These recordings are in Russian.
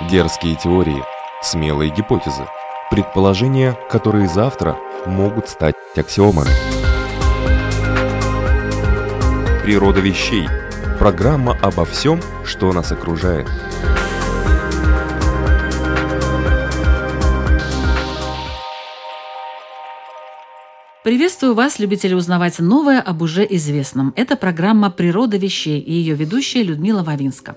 Дерзкие теории, смелые гипотезы, предположения, которые завтра могут стать аксиомами. Природа вещей. Программа обо всем, что нас окружает. Приветствую вас, любители узнавать новое об уже известном. Это программа «Природа вещей» и ее ведущая Людмила Вавинска.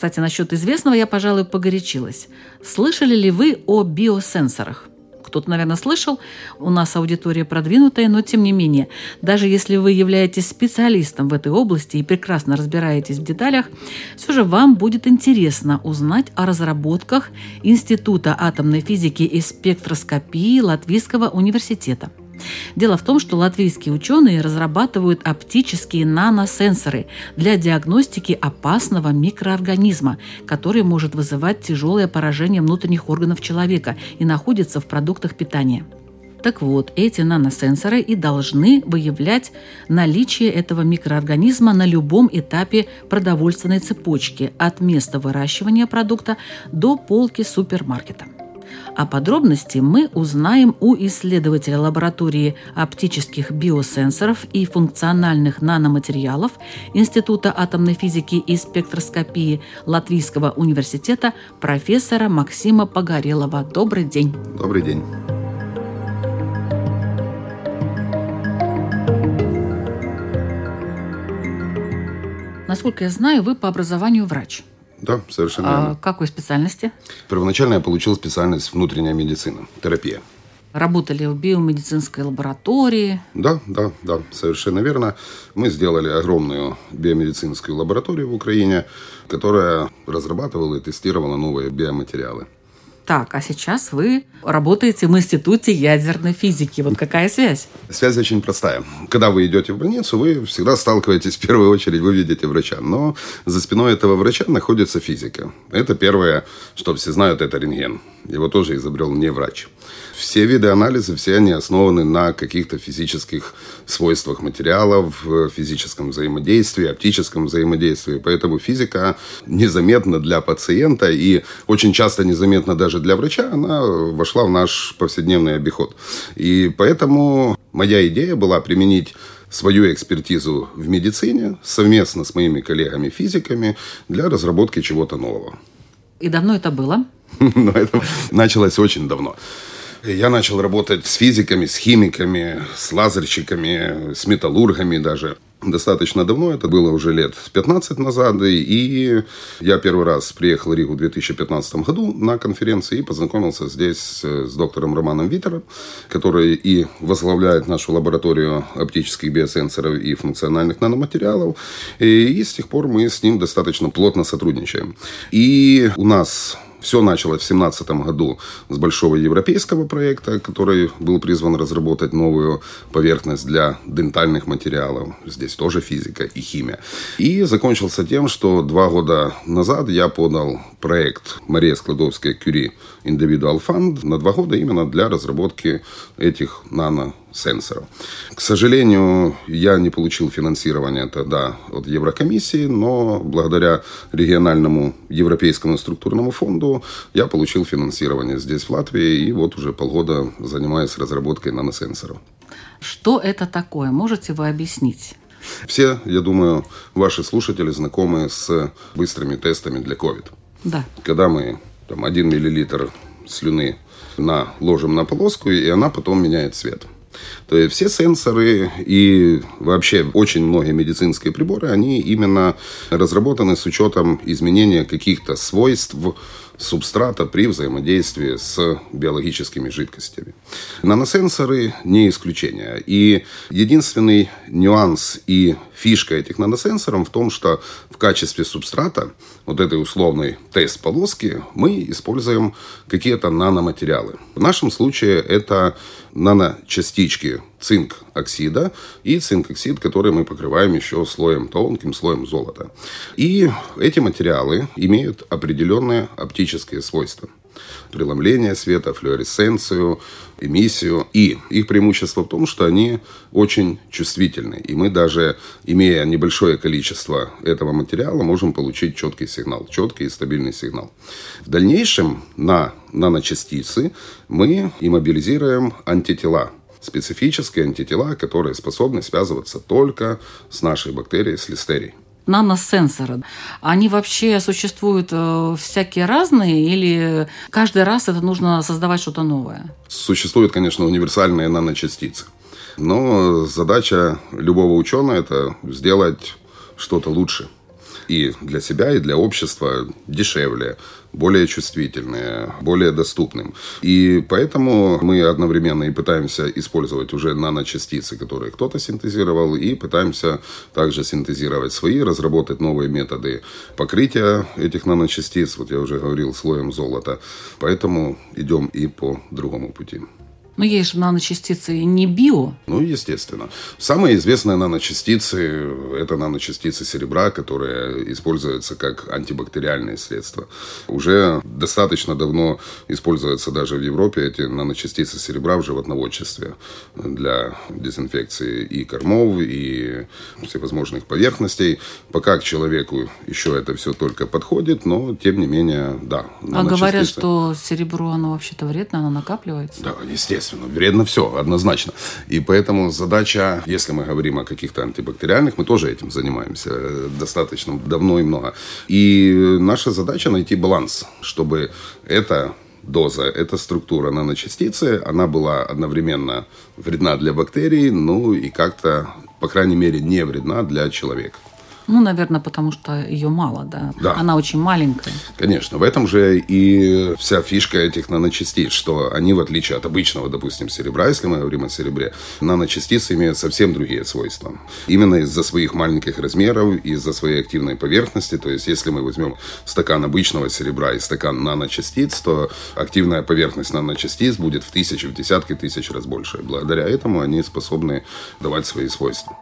Кстати, насчет известного я, пожалуй, погорячилась. Слышали ли вы о биосенсорах? Кто-то, наверное, слышал, у нас аудитория продвинутая, но тем не менее, даже если вы являетесь специалистом в этой области и прекрасно разбираетесь в деталях, все же вам будет интересно узнать о разработках Института атомной физики и спектроскопии Латвийского университета – Дело в том, что латвийские ученые разрабатывают оптические наносенсоры для диагностики опасного микроорганизма, который может вызывать тяжелое поражение внутренних органов человека и находится в продуктах питания. Так вот, эти наносенсоры и должны выявлять наличие этого микроорганизма на любом этапе продовольственной цепочки от места выращивания продукта до полки супермаркета. А подробности мы узнаем у исследователя лаборатории оптических биосенсоров и функциональных наноматериалов Института атомной физики и спектроскопии Латвийского университета профессора Максима Погорелова. Добрый день. Добрый день. Насколько я знаю, вы по образованию врач. Да, совершенно а верно. Какой специальности? Первоначально я получил специальность внутренняя медицина, терапия. Работали в биомедицинской лаборатории. Да, да, да, совершенно верно. Мы сделали огромную биомедицинскую лабораторию в Украине, которая разрабатывала и тестировала новые биоматериалы. Так, а сейчас вы работаете в Институте ядерной физики. Вот какая связь? Связь очень простая. Когда вы идете в больницу, вы всегда сталкиваетесь, в первую очередь, вы видите врача. Но за спиной этого врача находится физика. Это первое, что все знают, это рентген. Его тоже изобрел не врач. Все виды анализа, все они основаны на каких-то физических свойствах материалов, физическом взаимодействии, оптическом взаимодействии. Поэтому физика незаметна для пациента и очень часто незаметна даже для врача, она вошла в наш повседневный обиход. И поэтому моя идея была применить свою экспертизу в медицине совместно с моими коллегами-физиками для разработки чего-то нового. И давно это было? Но это началось очень давно. Я начал работать с физиками, с химиками, с лазерщиками, с металлургами даже. Достаточно давно, это было уже лет 15 назад, и я первый раз приехал в Ригу в 2015 году на конференции и познакомился здесь с доктором Романом Витером, который и возглавляет нашу лабораторию оптических биосенсоров и функциональных наноматериалов, и с тех пор мы с ним достаточно плотно сотрудничаем. И у нас все началось в 2017 году с большого европейского проекта, который был призван разработать новую поверхность для дентальных материалов. Здесь тоже физика и химия. И закончился тем, что два года назад я подал проект Мария Складовская-Кюри Individual Fund на два года именно для разработки этих нано сенсоров. К сожалению, я не получил финансирование тогда от Еврокомиссии, но благодаря региональному европейскому структурному фонду я получил финансирование здесь, в Латвии, и вот уже полгода занимаюсь разработкой наносенсоров. Что это такое? Можете вы объяснить? Все, я думаю, ваши слушатели знакомы с быстрыми тестами для COVID. Да. Когда мы там, 1 миллилитр слюны наложим на полоску, и она потом меняет цвет. То есть все сенсоры и вообще очень многие медицинские приборы, они именно разработаны с учетом изменения каких-то свойств субстрата при взаимодействии с биологическими жидкостями. Наносенсоры не исключение. И единственный нюанс и фишка этих наносенсоров в том, что в качестве субстрата вот этой условной тест-полоски мы используем какие-то наноматериалы. В нашем случае это наночастички цинк-оксида и цинк-оксид, который мы покрываем еще слоем, тонким слоем золота. И эти материалы имеют определенные оптические свойства. Преломление света, флуоресценцию, эмиссию. И их преимущество в том, что они очень чувствительны. И мы даже, имея небольшое количество этого материала, можем получить четкий сигнал, четкий и стабильный сигнал. В дальнейшем на наночастицы мы иммобилизируем антитела, специфические антитела, которые способны связываться только с нашей бактерией, с листерией наносенсоры. Они вообще существуют э, всякие разные или каждый раз это нужно создавать что-то новое? Существуют, конечно, универсальные наночастицы. Но задача любого ученого – это сделать что-то лучше. И для себя, и для общества дешевле, более чувствительные, более доступным. И поэтому мы одновременно и пытаемся использовать уже наночастицы, которые кто-то синтезировал, и пытаемся также синтезировать свои, разработать новые методы покрытия этих наночастиц. Вот я уже говорил, слоем золота. Поэтому идем и по другому пути. Но есть же наночастицы не био. Ну, естественно. Самые известные наночастицы – это наночастицы серебра, которые используются как антибактериальные средства. Уже достаточно давно используются даже в Европе эти наночастицы серебра в животноводчестве для дезинфекции и кормов, и всевозможных поверхностей. Пока к человеку еще это все только подходит, но тем не менее, да. А говорят, что серебро, оно вообще-то вредно, оно накапливается? Да, естественно естественно. Вредно все, однозначно. И поэтому задача, если мы говорим о каких-то антибактериальных, мы тоже этим занимаемся достаточно давно и много. И наша задача найти баланс, чтобы эта доза, эта структура наночастицы, она была одновременно вредна для бактерий, ну и как-то, по крайней мере, не вредна для человека. Ну, наверное, потому что ее мало, да. да. Она очень маленькая. Конечно. В этом же и вся фишка этих наночастиц, что они, в отличие от обычного, допустим, серебра, если мы говорим о серебре, наночастицы имеют совсем другие свойства. Именно из-за своих маленьких размеров, из-за своей активной поверхности. То есть, если мы возьмем стакан обычного серебра и стакан наночастиц, то активная поверхность наночастиц будет в тысячи, в десятки тысяч раз больше. Благодаря этому они способны давать свои свойства.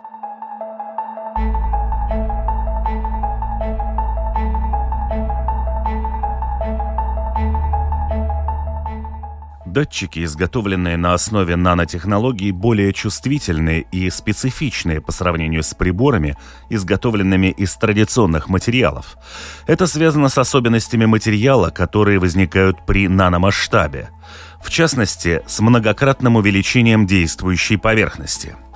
Датчики, изготовленные на основе нанотехнологий, более чувствительные и специфичные по сравнению с приборами, изготовленными из традиционных материалов. Это связано с особенностями материала, которые возникают при наномасштабе. В частности, с многократным увеличением действующей поверхности –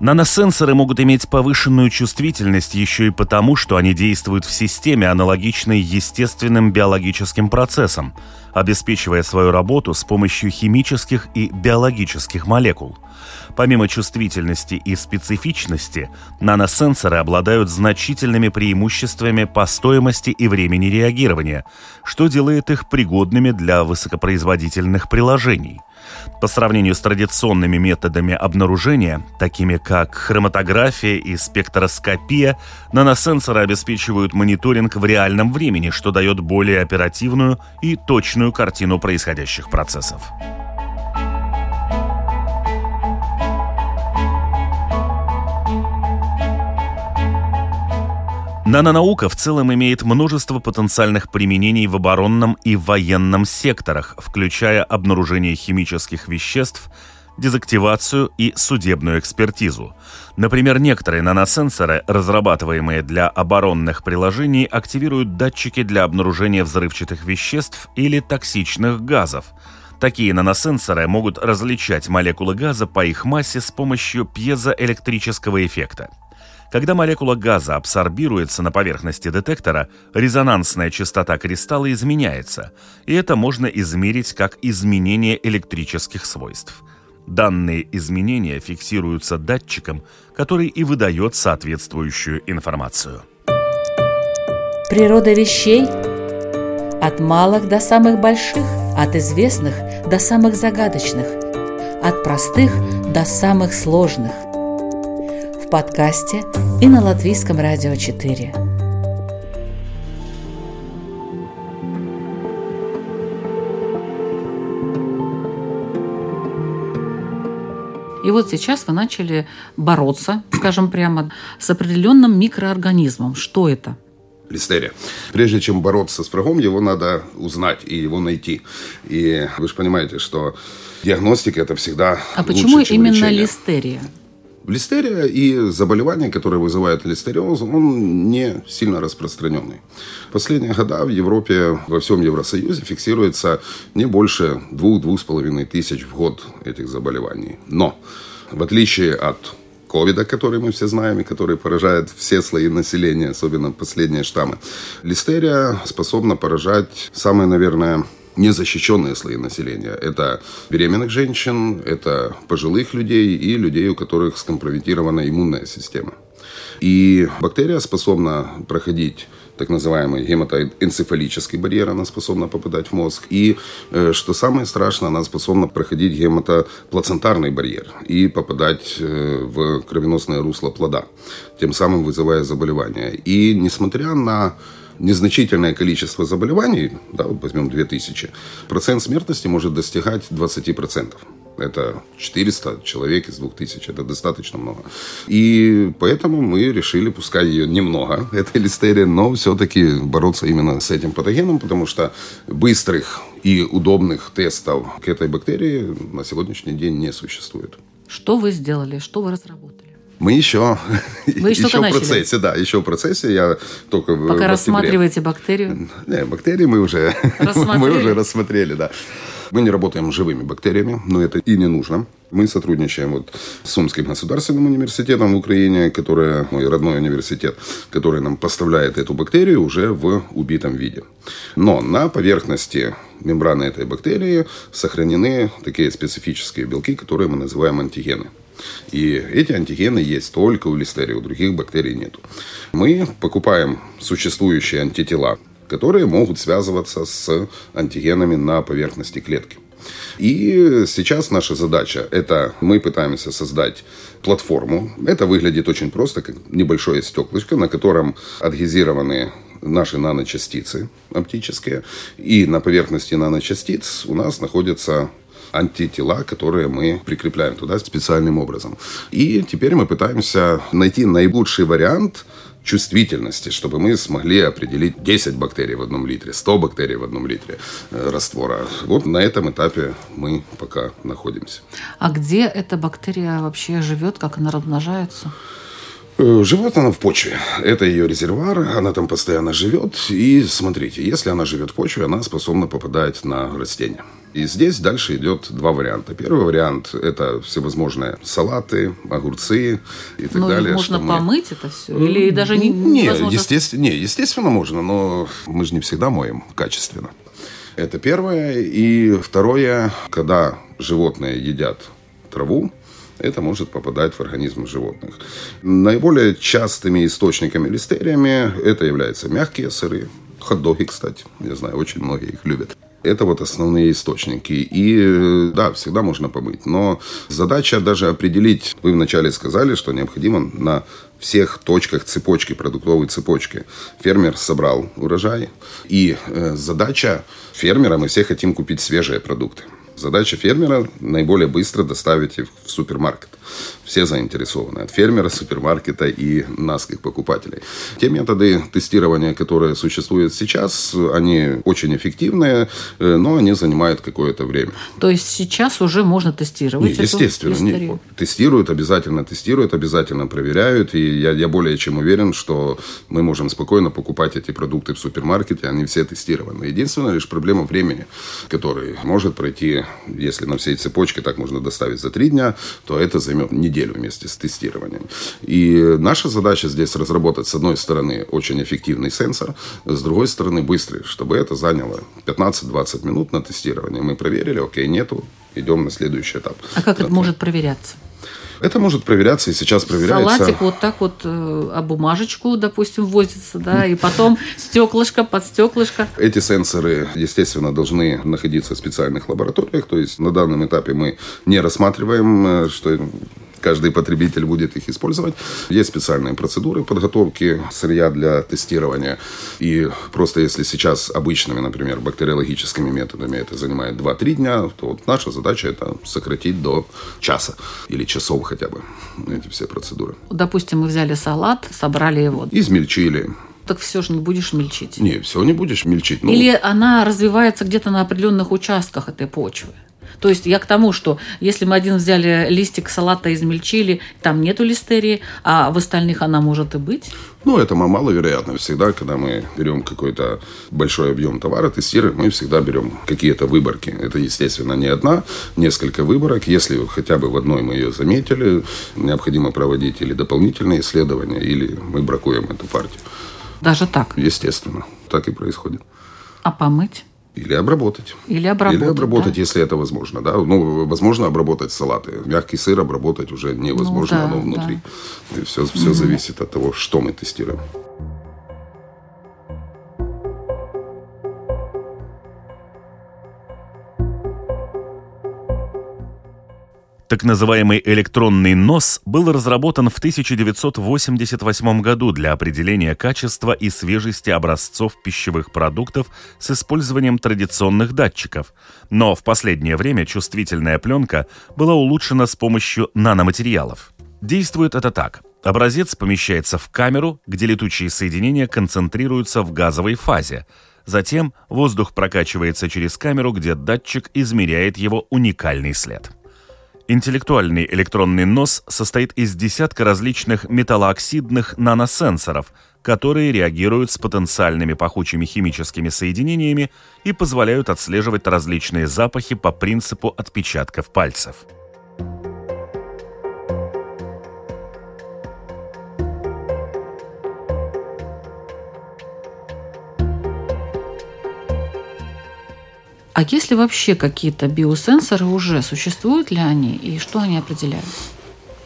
Наносенсоры могут иметь повышенную чувствительность еще и потому, что они действуют в системе, аналогичной естественным биологическим процессам, обеспечивая свою работу с помощью химических и биологических молекул. Помимо чувствительности и специфичности, наносенсоры обладают значительными преимуществами по стоимости и времени реагирования, что делает их пригодными для высокопроизводительных приложений. По сравнению с традиционными методами обнаружения, такими как хроматография и спектроскопия, наносенсоры обеспечивают мониторинг в реальном времени, что дает более оперативную и точную картину происходящих процессов. Нанонаука в целом имеет множество потенциальных применений в оборонном и военном секторах, включая обнаружение химических веществ, дезактивацию и судебную экспертизу. Например, некоторые наносенсоры, разрабатываемые для оборонных приложений, активируют датчики для обнаружения взрывчатых веществ или токсичных газов. Такие наносенсоры могут различать молекулы газа по их массе с помощью пьезоэлектрического эффекта. Когда молекула газа абсорбируется на поверхности детектора, резонансная частота кристалла изменяется, и это можно измерить как изменение электрических свойств. Данные изменения фиксируются датчиком, который и выдает соответствующую информацию. Природа вещей от малых до самых больших, от известных до самых загадочных, от простых до самых сложных – в подкасте и на Латвийском радио 4. И вот сейчас вы начали бороться, скажем прямо, с определенным микроорганизмом. Что это? листерия. Прежде чем бороться с врагом, его надо узнать и его найти. И вы же понимаете, что диагностика это всегда А лучше, почему чем именно лечение. листерия? Листерия и заболевания, которые вызывают листериоз, он не сильно распространенный. Последние года в Европе, во всем Евросоюзе фиксируется не больше 2-2,5 тысяч в год этих заболеваний. Но, в отличие от ковида, который мы все знаем и который поражает все слои населения, особенно последние штаммы, листерия способна поражать самые, наверное, незащищенные слои населения. Это беременных женщин, это пожилых людей и людей, у которых скомпрометирована иммунная система. И бактерия способна проходить так называемый гематоэнцефалический барьер, она способна попадать в мозг. И, э, что самое страшное, она способна проходить гематоплацентарный барьер и попадать э, в кровеносное русло плода, тем самым вызывая заболевания. И несмотря на незначительное количество заболеваний, да, вот возьмем 2000, процент смертности может достигать 20%. Это 400 человек из 2000, это достаточно много. И поэтому мы решили, пускай ее немного, этой листерии, но все-таки бороться именно с этим патогеном, потому что быстрых и удобных тестов к этой бактерии на сегодняшний день не существует. Что вы сделали? Что вы разработали? Мы еще, Вы еще только в процессе, да, еще в процессе. Я только в- в Пока октябре. рассматриваете бактерию. Не, бактерии мы уже, мы уже рассмотрели, да. Мы не работаем с живыми бактериями, но это и не нужно. Мы сотрудничаем вот с Омским государственным университетом в Украине, который мой родной университет, который нам поставляет эту бактерию уже в убитом виде. Но на поверхности мембраны этой бактерии сохранены такие специфические белки, которые мы называем антигены. И эти антигены есть только у листерии, у других бактерий нету. Мы покупаем существующие антитела, которые могут связываться с антигенами на поверхности клетки. И сейчас наша задача – это мы пытаемся создать платформу. Это выглядит очень просто, как небольшое стеклышко, на котором адгезированы наши наночастицы оптические. И на поверхности наночастиц у нас находятся антитела, которые мы прикрепляем туда специальным образом. И теперь мы пытаемся найти наилучший вариант чувствительности, чтобы мы смогли определить 10 бактерий в одном литре, 100 бактерий в одном литре э, раствора. Вот на этом этапе мы пока находимся. А где эта бактерия вообще живет? Как она размножается? Э, Живет она в почве. Это ее резервуар, она там постоянно живет. И смотрите, если она живет в почве, она способна попадать на растения. И здесь дальше идет два варианта. Первый вариант – это всевозможные салаты, огурцы и так Ну, далее. можно что мы- помыть это все? Или даже не, не, естественно, не, естественно можно, но мы же не всегда моем качественно. Это первое. И второе, когда животные едят траву, это может попадать в организм животных. Наиболее частыми источниками листериями это являются мягкие сыры, хот-доги, кстати. Я знаю, очень многие их любят. Это вот основные источники. И э, да, всегда можно помыть. Но задача даже определить, вы вначале сказали, что необходимо на всех точках цепочки, продуктовой цепочки. Фермер собрал урожай. И э, задача фермера, мы все хотим купить свежие продукты. Задача фермера наиболее быстро доставить их в супермаркет. Все заинтересованы. От фермера, супермаркета и нас, как покупателей. Те методы тестирования, которые существуют сейчас, они очень эффективные, э, но они занимают какое-то время. То есть сейчас уже можно тестировать Не, естественно, не, тестируют, обязательно тестируют, обязательно проверяют. И я, я более чем уверен, что мы можем спокойно покупать эти продукты в супермаркете, они все тестированы. Единственная лишь проблема времени, который может пройти, если на всей цепочке так можно доставить за три дня, то это займет неделю вместе с тестированием. И наша задача здесь разработать, с одной стороны, очень эффективный сенсор, с другой стороны, быстрый, чтобы это заняло 15-20 минут на тестирование. Мы проверили, окей, нету, идем на следующий этап. А как это может проверяться? Это может проверяться и сейчас проверяется. Салатик вот так вот э, об бумажечку, допустим, возится, да, и потом стеклышко под стеклышко. Эти сенсоры, естественно, должны находиться в специальных лабораториях. То есть на данном этапе мы не рассматриваем, э, что каждый потребитель будет их использовать. Есть специальные процедуры подготовки сырья для тестирования. И просто если сейчас обычными, например, бактериологическими методами это занимает 2-3 дня, то вот наша задача это сократить до часа или часов хотя бы эти все процедуры. Допустим, мы взяли салат, собрали его. Измельчили, так все же не будешь мельчить. Не, все не будешь мельчить. Ну... Или она развивается где-то на определенных участках этой почвы. То есть я к тому, что если мы один взяли листик салата, измельчили, там нету листерии, а в остальных она может и быть? Ну, это маловероятно. Всегда, когда мы берем какой-то большой объем товара, тестируем, мы всегда берем какие-то выборки. Это, естественно, не одна, несколько выборок. Если хотя бы в одной мы ее заметили, необходимо проводить или дополнительные исследования, или мы бракуем эту партию. Даже так? Естественно. Так и происходит. А помыть? Или обработать. Или обработать. Или обработать, да? если это возможно. Да? Ну, возможно обработать салаты. Мягкий сыр обработать уже невозможно, ну, да, оно внутри. Да. И все, все зависит от того, что мы тестируем. Так называемый электронный нос был разработан в 1988 году для определения качества и свежести образцов пищевых продуктов с использованием традиционных датчиков. Но в последнее время чувствительная пленка была улучшена с помощью наноматериалов. Действует это так. Образец помещается в камеру, где летучие соединения концентрируются в газовой фазе. Затем воздух прокачивается через камеру, где датчик измеряет его уникальный след. Интеллектуальный электронный нос состоит из десятка различных металлооксидных наносенсоров, которые реагируют с потенциальными пахучими химическими соединениями и позволяют отслеживать различные запахи по принципу отпечатков пальцев. А есть ли вообще какие-то биосенсоры уже? Существуют ли они? И что они определяют?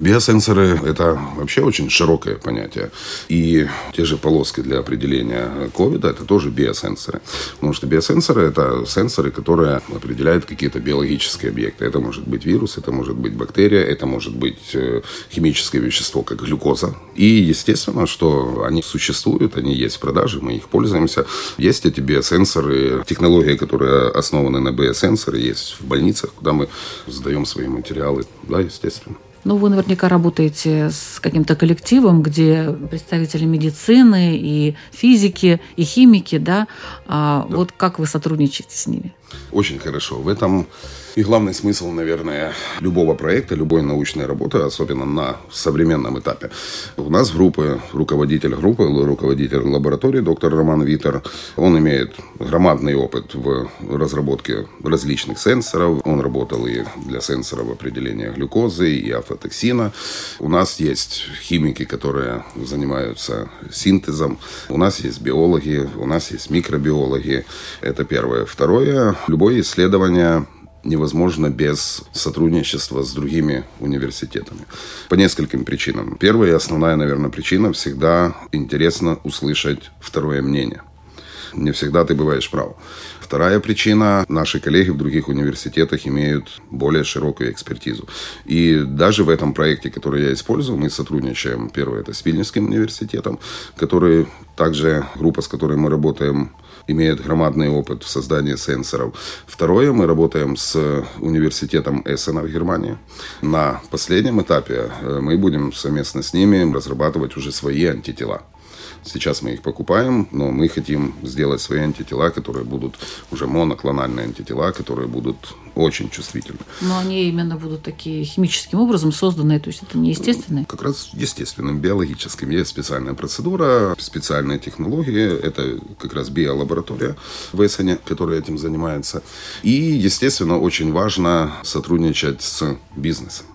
Биосенсоры – это вообще очень широкое понятие. И те же полоски для определения ковида – это тоже биосенсоры. Потому что биосенсоры – это сенсоры, которые определяют какие-то биологические объекты. Это может быть вирус, это может быть бактерия, это может быть э, химическое вещество, как глюкоза. И естественно, что они существуют, они есть в продаже, мы их пользуемся. Есть эти биосенсоры, технологии, которые основаны на биосенсоры, есть в больницах, куда мы сдаем свои материалы. Да, естественно. Ну, вы наверняка работаете с каким-то коллективом, где представители медицины и физики, и химики, да? А да. Вот как вы сотрудничаете с ними? Очень хорошо. В этом и главный смысл, наверное, любого проекта, любой научной работы, особенно на современном этапе. У нас в группе руководитель группы, руководитель лаборатории, доктор Роман Витер, он имеет громадный опыт в разработке различных сенсоров. Он работал и для сенсоров определения глюкозы и автотоксина. У нас есть химики, которые занимаются синтезом. У нас есть биологи, у нас есть микробиологи. Это первое. Второе, любое исследование невозможно без сотрудничества с другими университетами. По нескольким причинам. Первая и основная, наверное, причина – всегда интересно услышать второе мнение. Не всегда ты бываешь прав. Вторая причина – наши коллеги в других университетах имеют более широкую экспертизу. И даже в этом проекте, который я использую, мы сотрудничаем. Первое – это с Вильнюсским университетом, который также группа, с которой мы работаем, имеет громадный опыт в создании сенсоров. Второе, мы работаем с университетом Эссена в Германии. На последнем этапе э, мы будем совместно с ними разрабатывать уже свои антитела. Сейчас мы их покупаем, но мы хотим сделать свои антитела, которые будут уже моноклональные антитела, которые будут очень чувствительны. Но они именно будут такие химическим образом созданные, то есть это не естественные? Как раз естественным, биологическим. Есть специальная процедура, специальные технологии. Это как раз биолаборатория в Эссене, которая этим занимается. И, естественно, очень важно сотрудничать с бизнесом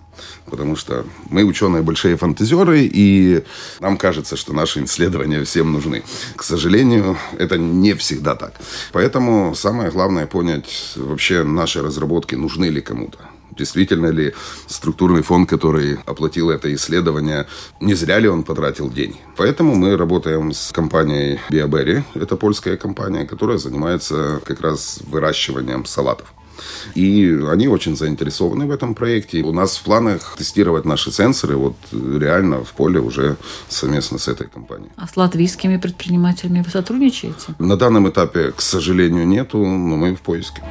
потому что мы ученые большие фантазеры, и нам кажется, что наши исследования всем нужны. К сожалению, это не всегда так. Поэтому самое главное понять вообще наши разработки нужны ли кому-то действительно ли структурный фонд, который оплатил это исследование, не зря ли он потратил деньги. Поэтому мы работаем с компанией BioBerry, это польская компания, которая занимается как раз выращиванием салатов. И они очень заинтересованы в этом проекте. У нас в планах тестировать наши сенсоры вот реально в поле уже совместно с этой компанией. А с латвийскими предпринимателями вы сотрудничаете? На данном этапе, к сожалению, нету, но мы в поиске.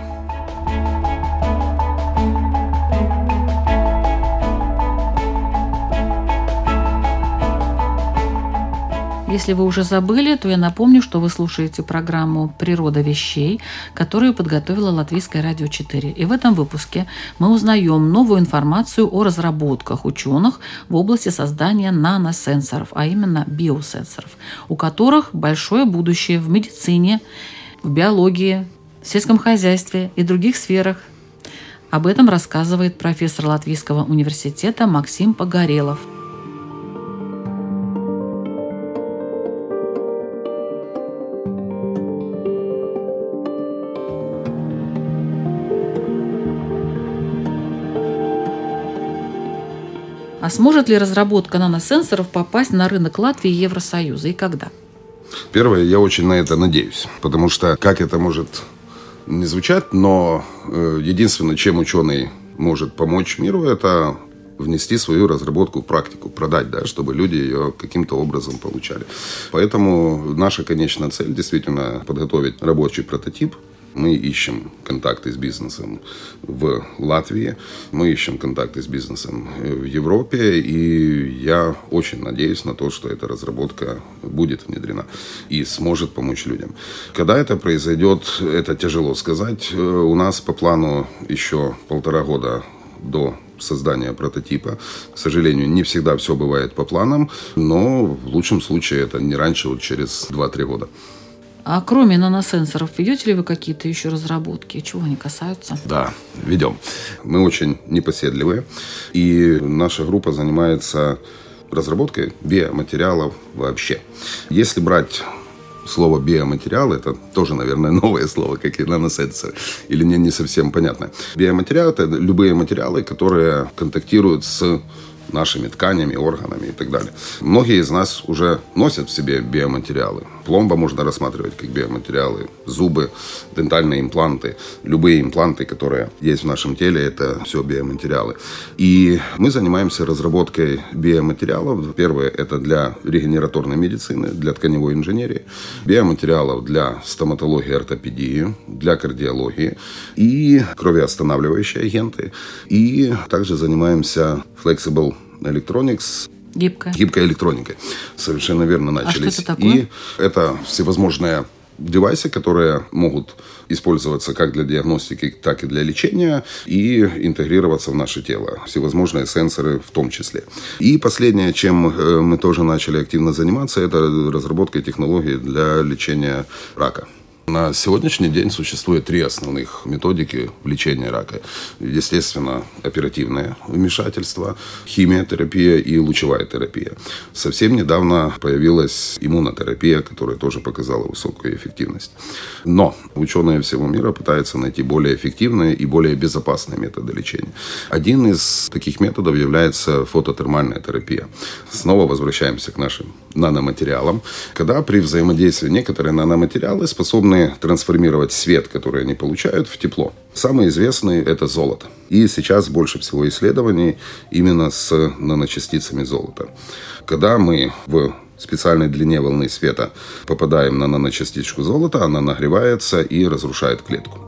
Если вы уже забыли, то я напомню, что вы слушаете программу «Природа вещей», которую подготовила Латвийское радио 4. И в этом выпуске мы узнаем новую информацию о разработках ученых в области создания наносенсоров, а именно биосенсоров, у которых большое будущее в медицине, в биологии, в сельском хозяйстве и других сферах. Об этом рассказывает профессор Латвийского университета Максим Погорелов – А сможет ли разработка наносенсоров попасть на рынок Латвии и Евросоюза и когда? Первое, я очень на это надеюсь, потому что как это может не звучать, но э, единственное, чем ученый может помочь миру, это внести свою разработку в практику, продать, да, чтобы люди ее каким-то образом получали. Поэтому наша конечная цель действительно подготовить рабочий прототип, мы ищем контакты с бизнесом в Латвии, мы ищем контакты с бизнесом в Европе, и я очень надеюсь на то, что эта разработка будет внедрена и сможет помочь людям. Когда это произойдет, это тяжело сказать. У нас по плану еще полтора года до создания прототипа. К сожалению, не всегда все бывает по планам, но в лучшем случае это не раньше, вот через 2-3 года. А кроме наносенсоров, ведете ли вы какие-то еще разработки? Чего они касаются? Да, ведем. Мы очень непоседливые. И наша группа занимается разработкой биоматериалов вообще. Если брать слово биоматериал, это тоже, наверное, новое слово, как и наносенсор, или не, не совсем понятно. Биоматериал – это любые материалы, которые контактируют с нашими тканями, органами и так далее. Многие из нас уже носят в себе биоматериалы. Пломба можно рассматривать как биоматериалы, зубы, дентальные импланты, любые импланты, которые есть в нашем теле, это все биоматериалы. И мы занимаемся разработкой биоматериалов. Первое – это для регенераторной медицины, для тканевой инженерии, биоматериалов для стоматологии, ортопедии, для кардиологии и кровеостанавливающие агенты. И также занимаемся flexible Electronics. Гибкая. Гибкая электроника. Совершенно верно начались. А что это такое? И это всевозможные девайсы, которые могут использоваться как для диагностики, так и для лечения и интегрироваться в наше тело. Всевозможные сенсоры в том числе. И последнее, чем э, мы тоже начали активно заниматься, это разработка технологий для лечения рака. На сегодняшний день существует три основных методики лечения рака. Естественно, оперативное вмешательство, химиотерапия и лучевая терапия. Совсем недавно появилась иммунотерапия, которая тоже показала высокую эффективность. Но ученые всего мира пытаются найти более эффективные и более безопасные методы лечения. Один из таких методов является фототермальная терапия. Снова возвращаемся к нашим наноматериалам, когда при взаимодействии некоторые наноматериалы способны способны трансформировать свет, который они получают, в тепло. Самый известный – это золото. И сейчас больше всего исследований именно с наночастицами золота. Когда мы в специальной длине волны света попадаем на наночастичку золота, она нагревается и разрушает клетку.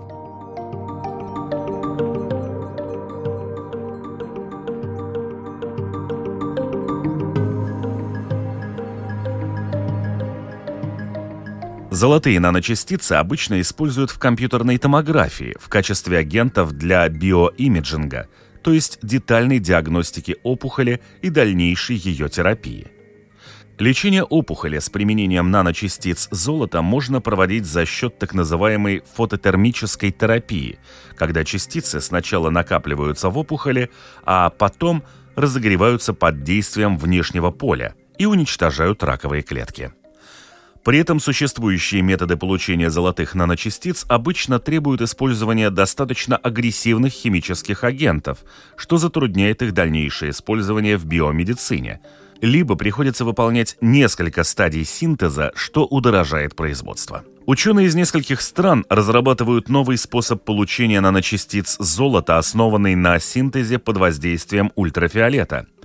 Золотые наночастицы обычно используют в компьютерной томографии в качестве агентов для биоимиджинга, то есть детальной диагностики опухоли и дальнейшей ее терапии. Лечение опухоли с применением наночастиц золота можно проводить за счет так называемой фототермической терапии, когда частицы сначала накапливаются в опухоли, а потом разогреваются под действием внешнего поля и уничтожают раковые клетки. При этом существующие методы получения золотых наночастиц обычно требуют использования достаточно агрессивных химических агентов, что затрудняет их дальнейшее использование в биомедицине. Либо приходится выполнять несколько стадий синтеза, что удорожает производство. Ученые из нескольких стран разрабатывают новый способ получения наночастиц золота, основанный на синтезе под воздействием ультрафиолета –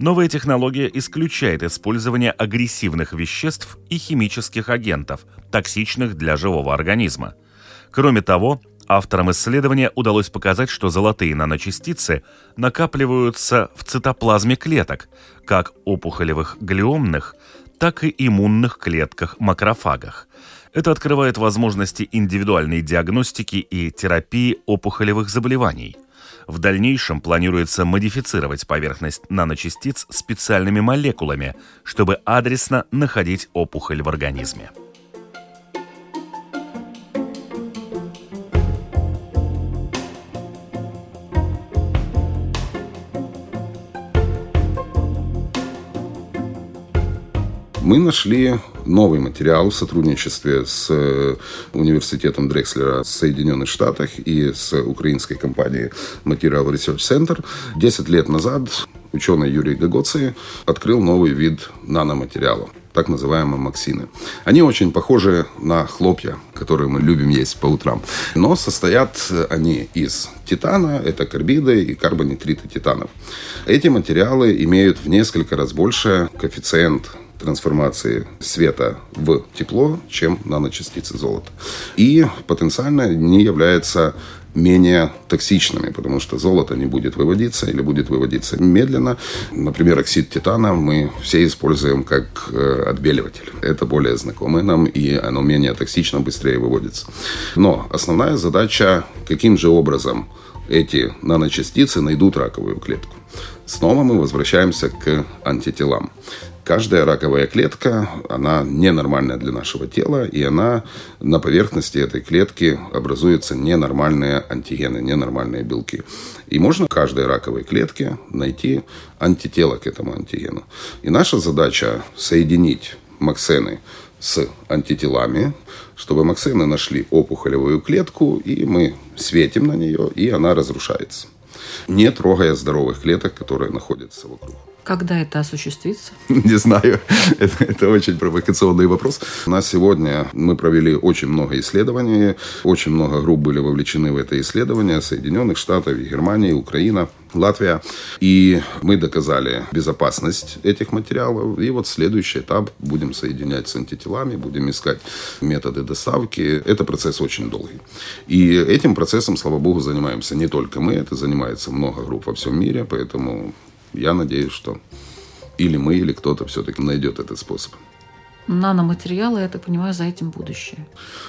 Новая технология исключает использование агрессивных веществ и химических агентов, токсичных для живого организма. Кроме того, авторам исследования удалось показать, что золотые наночастицы накапливаются в цитоплазме клеток, как опухолевых глиомных, так и иммунных клетках-макрофагах. Это открывает возможности индивидуальной диагностики и терапии опухолевых заболеваний. В дальнейшем планируется модифицировать поверхность наночастиц специальными молекулами, чтобы адресно находить опухоль в организме. Мы нашли новый материал в сотрудничестве с э, университетом Дрекслера в Соединенных Штатах и с украинской компанией Material Research Center. Десять лет назад ученый Юрий Гагоци открыл новый вид наноматериалов так называемые максины. Они очень похожи на хлопья, которые мы любим есть по утрам. Но состоят они из титана, это карбиды и карбонитриты титанов. Эти материалы имеют в несколько раз больше коэффициент трансформации света в тепло, чем наночастицы золота. И потенциально не является менее токсичными, потому что золото не будет выводиться или будет выводиться медленно. Например, оксид титана мы все используем как э, отбеливатель. Это более знакомое нам, и оно менее токсично, быстрее выводится. Но основная задача, каким же образом эти наночастицы найдут раковую клетку. Снова мы возвращаемся к антителам. Каждая раковая клетка, она ненормальная для нашего тела, и она на поверхности этой клетки образуются ненормальные антигены, ненормальные белки. И можно каждой раковой клетке найти антитело к этому антигену. И наша задача соединить максены с антителами, чтобы максены нашли опухолевую клетку, и мы светим на нее, и она разрушается. Не трогая здоровых клеток, которые находятся вокруг. Когда это осуществится? Не знаю. Это, это очень провокационный вопрос. У нас сегодня мы провели очень много исследований. Очень много групп были вовлечены в это исследование. Соединенных Штатов, Германии, Украина, Латвия. И мы доказали безопасность этих материалов. И вот следующий этап будем соединять с антителами, будем искать методы доставки. Это процесс очень долгий. И этим процессом, слава богу, занимаемся не только мы. Это занимается много групп во всем мире. Поэтому я надеюсь, что или мы, или кто-то все-таки найдет этот способ. Наноматериалы, я так понимаю, за этим будущее.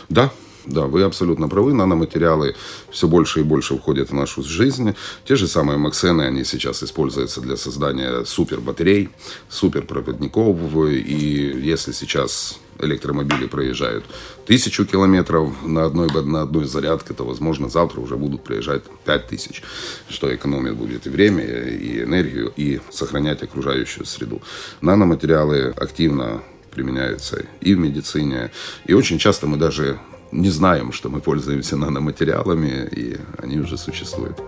Да, да, вы абсолютно правы. Наноматериалы все больше и больше входят в нашу жизнь. Те же самые Максены, они сейчас используются для создания супербатарей, суперпроводников. И если сейчас электромобили проезжают тысячу километров на одной, на одной зарядке, то, возможно, завтра уже будут проезжать пять тысяч, что экономит будет и время, и энергию, и сохранять окружающую среду. Наноматериалы активно применяются и в медицине, и очень часто мы даже не знаем, что мы пользуемся наноматериалами, и они уже существуют.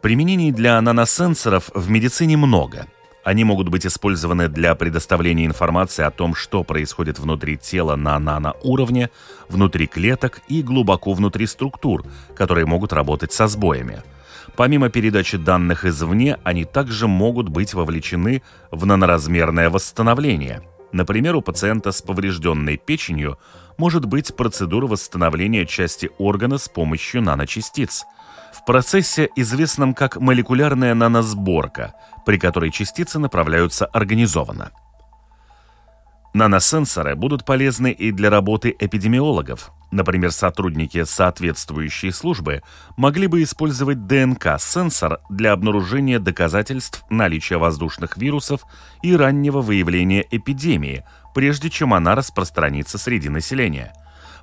Применений для наносенсоров в медицине много. Они могут быть использованы для предоставления информации о том, что происходит внутри тела на наноуровне, внутри клеток и глубоко внутри структур, которые могут работать со сбоями. Помимо передачи данных извне, они также могут быть вовлечены в наноразмерное восстановление. Например, у пациента с поврежденной печенью может быть процедура восстановления части органа с помощью наночастиц – в процессе, известном как молекулярная наносборка, при которой частицы направляются организованно. Наносенсоры будут полезны и для работы эпидемиологов. Например, сотрудники соответствующей службы могли бы использовать ДНК-сенсор для обнаружения доказательств наличия воздушных вирусов и раннего выявления эпидемии, прежде чем она распространится среди населения –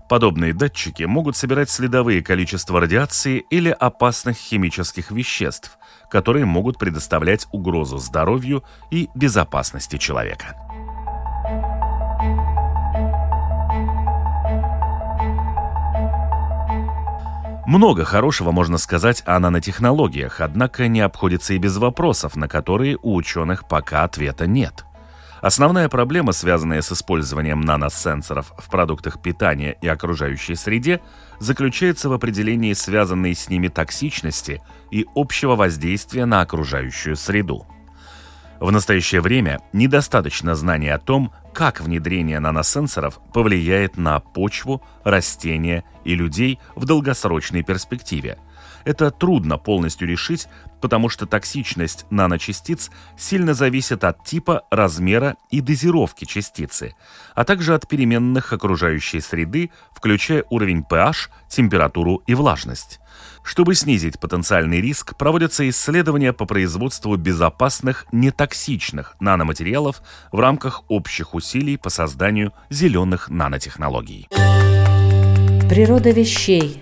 Подобные датчики могут собирать следовые количества радиации или опасных химических веществ, которые могут предоставлять угрозу здоровью и безопасности человека. Много хорошего можно сказать о нанотехнологиях, однако не обходится и без вопросов, на которые у ученых пока ответа нет – Основная проблема, связанная с использованием наносенсоров в продуктах питания и окружающей среде, заключается в определении связанной с ними токсичности и общего воздействия на окружающую среду. В настоящее время недостаточно знаний о том, как внедрение наносенсоров повлияет на почву, растения и людей в долгосрочной перспективе. Это трудно полностью решить, потому что токсичность наночастиц сильно зависит от типа, размера и дозировки частицы, а также от переменных окружающей среды, включая уровень pH, температуру и влажность. Чтобы снизить потенциальный риск, проводятся исследования по производству безопасных, нетоксичных наноматериалов в рамках общих усилий по созданию зеленых нанотехнологий. Природа вещей.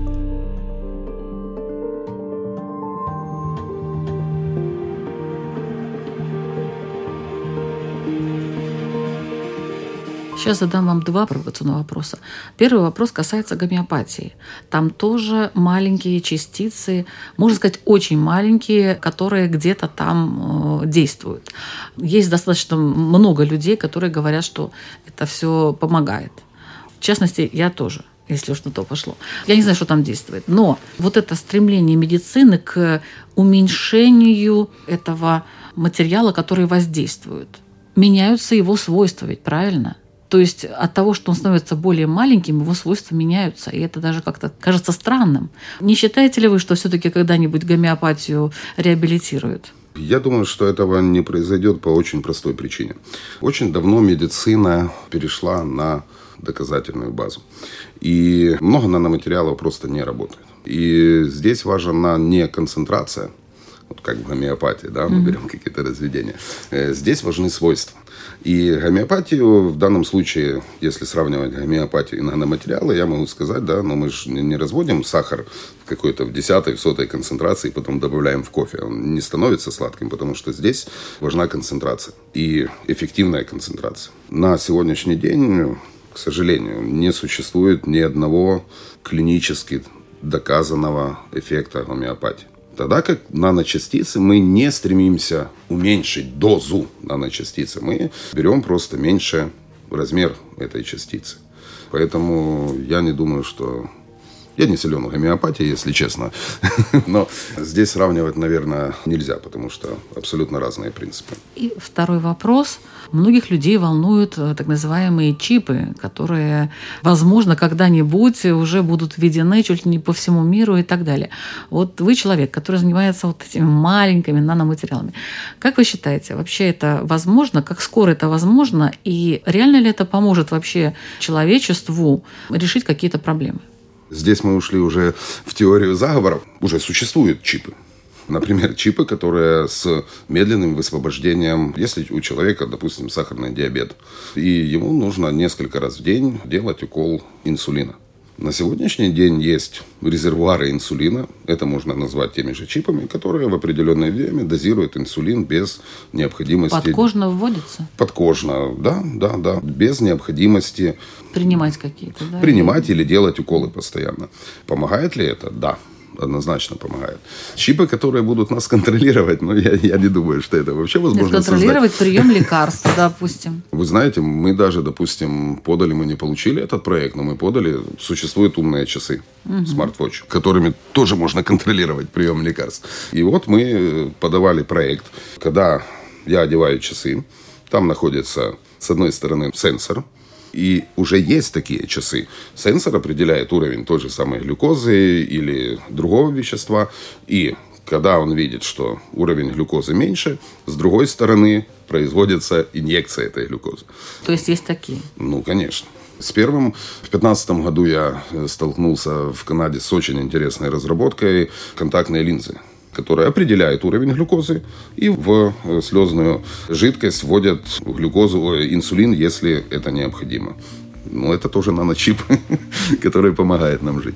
Сейчас задам вам два провокационных вопроса. Первый вопрос касается гомеопатии. Там тоже маленькие частицы, можно сказать, очень маленькие, которые где-то там э, действуют. Есть достаточно много людей, которые говорят, что это все помогает. В частности, я тоже если уж на то пошло. Я не знаю, что там действует. Но вот это стремление медицины к уменьшению этого материала, который воздействует. Меняются его свойства, ведь правильно? То есть от того, что он становится более маленьким, его свойства меняются. И это даже как-то кажется странным. Не считаете ли вы, что все-таки когда-нибудь гомеопатию реабилитируют? Я думаю, что этого не произойдет по очень простой причине. Очень давно медицина перешла на доказательную базу. И много наноматериалов просто не работает. И здесь важна не концентрация, вот как в гомеопатии, да, мы mm-hmm. берем какие-то разведения. Э, здесь важны свойства. И гомеопатию в данном случае, если сравнивать гомеопатию и наноматериалы, я могу сказать, да, но мы же не разводим сахар какой-то в десятой, в сотой концентрации, потом добавляем в кофе. Он не становится сладким, потому что здесь важна концентрация и эффективная концентрация. На сегодняшний день, к сожалению, не существует ни одного клинически доказанного эффекта гомеопатии. Тогда как наночастицы мы не стремимся уменьшить дозу наночастицы. Мы берем просто меньше размер этой частицы. Поэтому я не думаю, что я не силен в гомеопатии, если честно. Но здесь сравнивать, наверное, нельзя, потому что абсолютно разные принципы. И второй вопрос. Многих людей волнуют э, так называемые чипы, которые, возможно, когда-нибудь уже будут введены чуть ли не по всему миру и так далее. Вот вы человек, который занимается вот этими маленькими наноматериалами. Как вы считаете, вообще это возможно? Как скоро это возможно? И реально ли это поможет вообще человечеству решить какие-то проблемы? Здесь мы ушли уже в теорию заговоров. Уже существуют чипы. Например, чипы, которые с медленным высвобождением, если у человека, допустим, сахарный диабет, и ему нужно несколько раз в день делать укол инсулина. На сегодняшний день есть резервуары инсулина, это можно назвать теми же чипами, которые в определенное время дозируют инсулин без необходимости... Подкожно вводится? Подкожно, да, да, да, без необходимости... Принимать какие-то, да? Принимать или делать уколы постоянно. Помогает ли это? Да однозначно помогает. Чипы, которые будут нас контролировать, ну, я, я не думаю, что это вообще возможно Нет, контролировать создать. прием лекарств, допустим. Вы знаете, мы даже, допустим, подали, мы не получили этот проект, но мы подали, существуют умные часы, угу. смарт-вотч, которыми тоже можно контролировать прием лекарств. И вот мы подавали проект, когда я одеваю часы, там находится, с одной стороны, сенсор, и уже есть такие часы. Сенсор определяет уровень той же самой глюкозы или другого вещества. И когда он видит, что уровень глюкозы меньше, с другой стороны производится инъекция этой глюкозы. То есть есть такие? Ну, конечно. С первым в 2015 году я столкнулся в Канаде с очень интересной разработкой контактной линзы которая определяет уровень глюкозы и в э, слезную жидкость вводят глюкозу, э, инсулин, если это необходимо. Ну, это тоже наночип, который помогает нам жить.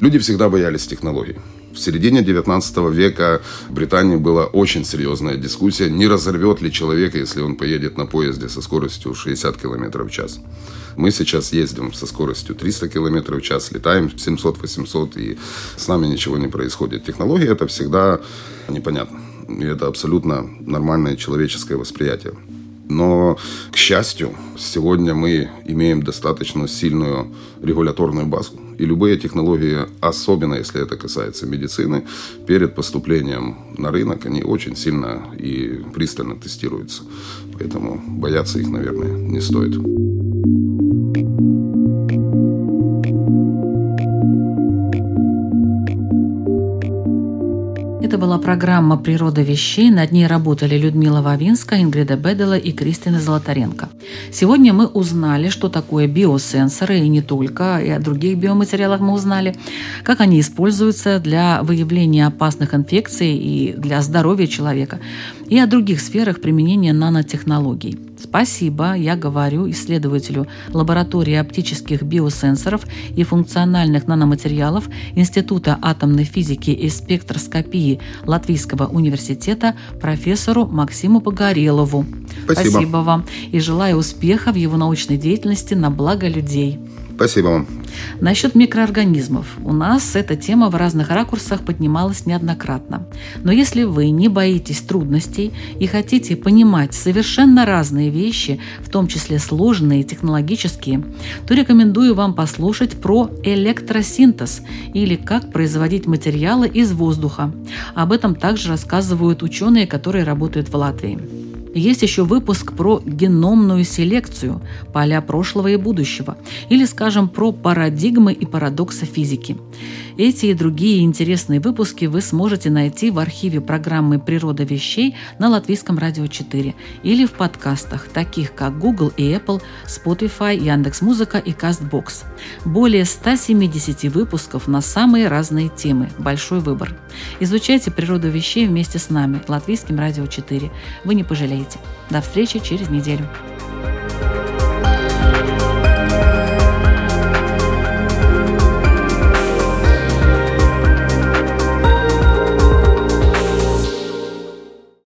Люди всегда боялись технологий. В середине 19 века в Британии была очень серьезная дискуссия, не разорвет ли человека, если он поедет на поезде со скоростью 60 км в час. Мы сейчас ездим со скоростью 300 км в час, летаем 700-800, и с нами ничего не происходит. Технология это всегда непонятно. И это абсолютно нормальное человеческое восприятие. Но, к счастью, сегодня мы имеем достаточно сильную регуляторную базу. И любые технологии, особенно если это касается медицины, перед поступлением на рынок, они очень сильно и пристально тестируются. Поэтому бояться их, наверное, не стоит. Это была программа «Природа вещей». Над ней работали Людмила Вавинска, Ингрида Бедела и Кристина Золотаренко. Сегодня мы узнали, что такое биосенсоры, и не только, и о других биоматериалах мы узнали, как они используются для выявления опасных инфекций и для здоровья человека, и о других сферах применения нанотехнологий. Спасибо, я говорю исследователю лаборатории оптических биосенсоров и функциональных наноматериалов Института атомной физики и спектроскопии Латвийского университета профессору Максиму Погорелову. Спасибо. Спасибо вам и желаю успеха в его научной деятельности на благо людей. Спасибо вам. Насчет микроорганизмов. У нас эта тема в разных ракурсах поднималась неоднократно. Но если вы не боитесь трудностей и хотите понимать совершенно разные вещи, в том числе сложные технологические, то рекомендую вам послушать про электросинтез или как производить материалы из воздуха. Об этом также рассказывают ученые, которые работают в Латвии. Есть еще выпуск про геномную селекцию, поля прошлого и будущего, или, скажем, про парадигмы и парадоксы физики. Эти и другие интересные выпуски вы сможете найти в архиве программы «Природа вещей» на Латвийском радио 4 или в подкастах, таких как Google и Apple, Spotify, Яндекс.Музыка и CastBox. Более 170 выпусков на самые разные темы. Большой выбор. Изучайте природу вещей вместе с нами, Латвийским радио 4. Вы не пожалеете. До встречи через неделю.